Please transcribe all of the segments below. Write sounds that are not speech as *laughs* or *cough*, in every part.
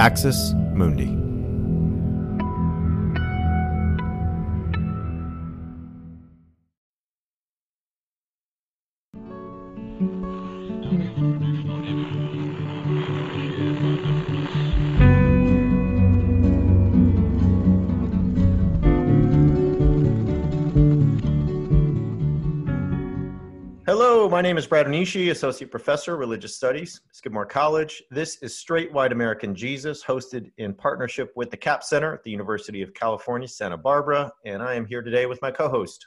Axis Mundi. Hello, my name is Brad Onishi, Associate Professor, Religious Studies, Skidmore College. This is Straight White American Jesus, hosted in partnership with the Capps Center at the University of California, Santa Barbara, and I am here today with my co-host.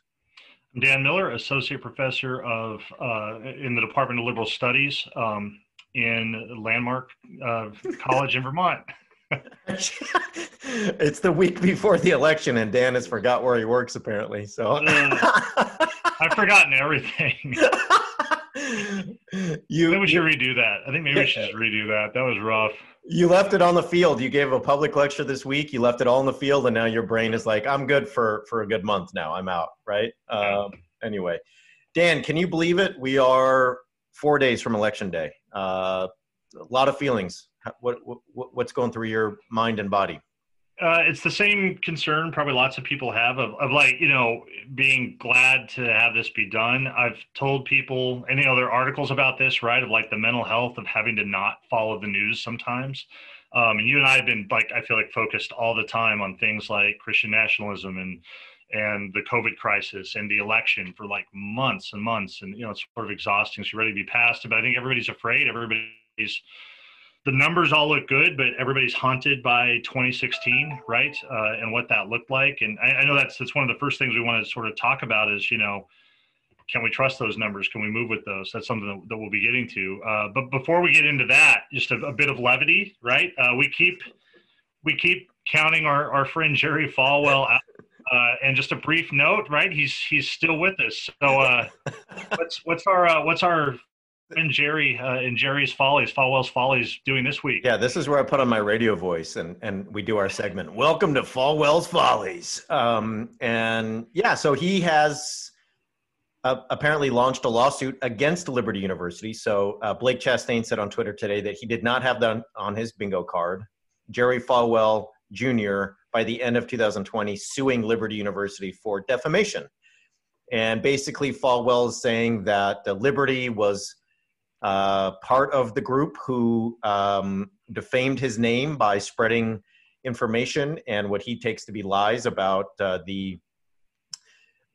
I'm Dan Miller, Associate Professor of uh, in the Department of Liberal Studies um, in Landmark uh, College in Vermont. *laughs* it's the week before the election, and Dan has forgot where he works apparently. So uh, I've forgotten everything. *laughs* you, maybe we should redo that. I think maybe we should redo that. That was rough. You left it on the field. You gave a public lecture this week. You left it all in the field, and now your brain is like, "I'm good for for a good month now. I'm out." Right? Um, anyway, Dan, can you believe it? We are four days from election day. Uh, a lot of feelings. What, what what's going through your mind and body? Uh, it's the same concern probably lots of people have of, of like you know being glad to have this be done. I've told people any other articles about this right of like the mental health of having to not follow the news sometimes. Um, and you and i have been like i feel like focused all the time on things like christian nationalism and and the covid crisis and the election for like months and months. And you know it's sort of exhausting so you're ready to be passed but i think everybody's afraid. Everybody's the numbers all look good, but everybody's haunted by 2016, right? Uh, and what that looked like. And I, I, know that's that's one of the first things we want to sort of talk about is you know, can we trust those numbers? Can we move with those? That's something that, that we'll be getting to. Uh, but before we get into that, just a, a bit of levity, right? Uh, we keep we keep counting our our friend Jerry Falwell out. Uh, and just a brief note, right? He's he's still with us. So, uh, *laughs* what's what's our uh, what's our and Jerry uh, in Jerry's Follies, Falwell's Follies, doing this week. Yeah, this is where I put on my radio voice and and we do our segment. Welcome to Falwell's Follies. Um, and yeah, so he has uh, apparently launched a lawsuit against Liberty University. So uh, Blake Chastain said on Twitter today that he did not have that on his bingo card. Jerry Falwell Jr. by the end of 2020 suing Liberty University for defamation. And basically, Falwell is saying that Liberty was uh, part of the group who um, defamed his name by spreading information and what he takes to be lies about uh, the,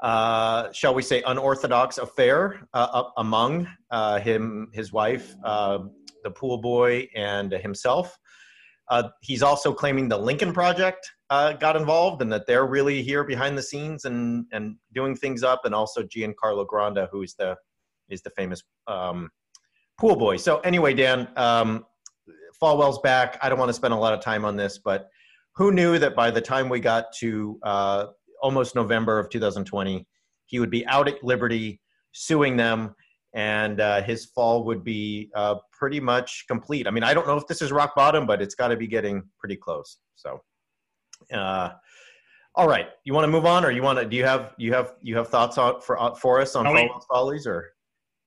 uh, shall we say, unorthodox affair uh, among uh, him, his wife, the pool boy, and himself. he's also claiming the Lincoln Project got involved and that they're really here behind the scenes and, and doing things up, and also Giancarlo Granda, who is the is the famous um, pool boy. So anyway, Dan, um, Falwell's back. I don't want to spend a lot of time on this, but who knew that by the time we got to uh, almost November of 2020, he would be out at Liberty suing them, and uh, his fall would be uh, pretty much complete. I mean, I don't know if this is rock bottom, but it's got to be getting pretty close. So, uh, all right, you want to move on, or you want to? Do you have you have you have thoughts on for for us on Falwell's follies, or?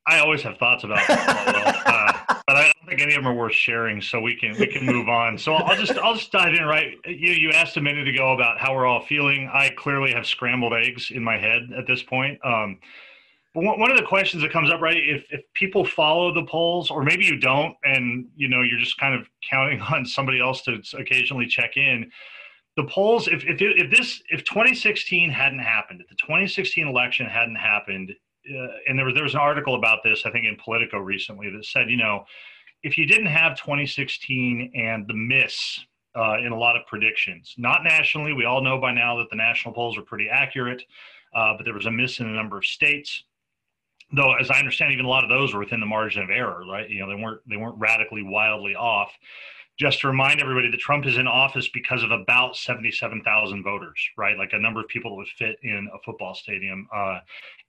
I always have thoughts about *laughs* uh, but I don't think any of them are worth sharing. So we can we can move on. So I'll just I'll just dive in right. You you asked a minute ago about how we're all feeling. I clearly have scrambled eggs in my head at this point. Um, but one of the questions that comes up, right? If if people follow the polls, or maybe you don't, and you know you're just kind of counting *laughs* on somebody else to occasionally check in. The polls, if if if this if 2016 hadn't happened, if the 2016 election hadn't happened, uh, and there was there was an article about this I think in Politico recently that said you know if you didn't have 2016 and the miss uh, in a lot of predictions, not nationally, we all know by now that the national polls are pretty accurate, uh, but there was a miss in a number of states. Though, as I understand, even a lot of those were within the margin of error, right? You know, they weren't they weren't radically wildly off just to remind everybody that Trump is in office because of about 77,000 voters, right? Like a number of people that would fit in a football stadium, uh,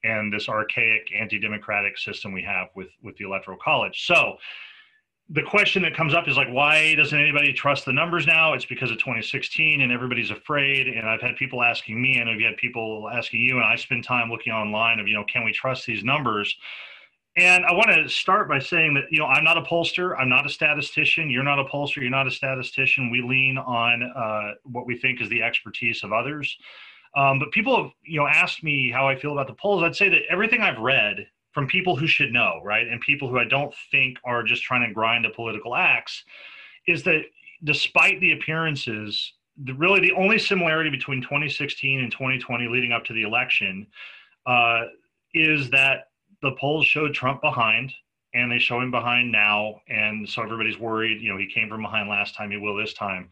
and this archaic anti-democratic system we have with with the electoral college. So the question that comes up is like, why doesn't anybody trust the numbers now? It's because of 2016 and everybody's afraid. And I've had people asking me, and I've had people asking you, and I spend time looking online of, you know, can we trust these numbers? And I want to start by saying that, you know, I'm not a pollster. I'm not a statistician. You're not a pollster. You're not a statistician. We lean on uh, what we think is the expertise of others. Um, but people have, you know, asked me how I feel about the polls. I'd say that everything I've read from people who should know, right, and people who I don't think are just trying to grind a political axe, is that despite the appearances, the, really the only similarity between 2016 and 2020 leading up to the election uh, is that the polls showed Trump behind, and they show him behind now, and so everybody's worried. You know, he came from behind last time; he will this time.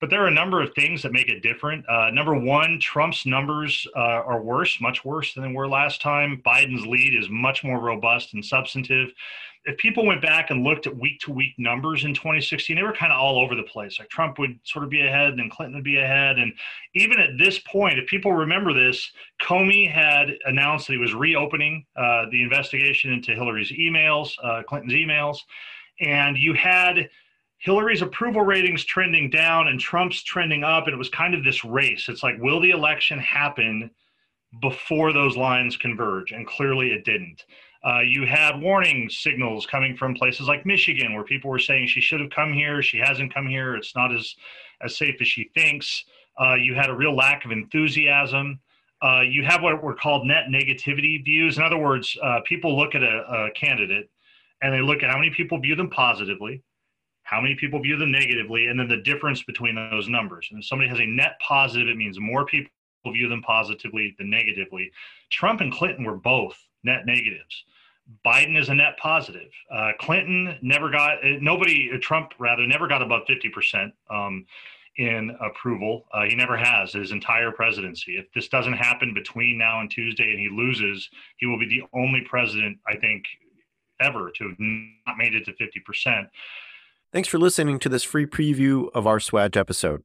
But there are a number of things that make it different. Uh, number one, Trump's numbers uh, are worse, much worse than they were last time. Biden's lead is much more robust and substantive if people went back and looked at week to week numbers in 2016, they were kind of all over the place. Like Trump would sort of be ahead, and Clinton would be ahead. And even at this point, if people remember this, Comey had announced that he was reopening uh, the investigation into Hillary's emails, uh, Clinton's emails. And you had Hillary's approval ratings trending down and Trump's trending up. And it was kind of this race. It's like, will the election happen before those lines converge? And clearly it didn't. Uh, you had warning signals coming from places like Michigan, where people were saying she should have come here, she hasn't come here, it's not as as safe as she thinks. Uh, you had a real lack of enthusiasm. Uh, you have what were called net negativity views. In other words, uh, people look at a, a candidate and they look at how many people view them positively, how many people view them negatively, and then the difference between those numbers. And if somebody has a net positive, it means more people view them positively than negatively. Trump and Clinton were both net negatives. Biden is a net positive. Uh, Clinton never got uh, nobody. Uh, Trump rather never got above fifty percent um, in approval. Uh, he never has his entire presidency. If this doesn't happen between now and Tuesday, and he loses, he will be the only president I think ever to have not made it to fifty percent. Thanks for listening to this free preview of our SWAJ episode.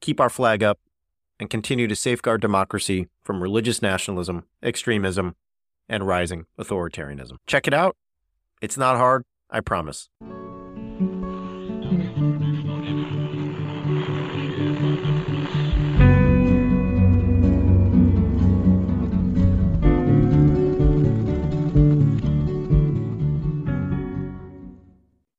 keep our flag up, and continue to safeguard democracy from religious nationalism, extremism, and rising authoritarianism. Check it out. It's not hard, I promise.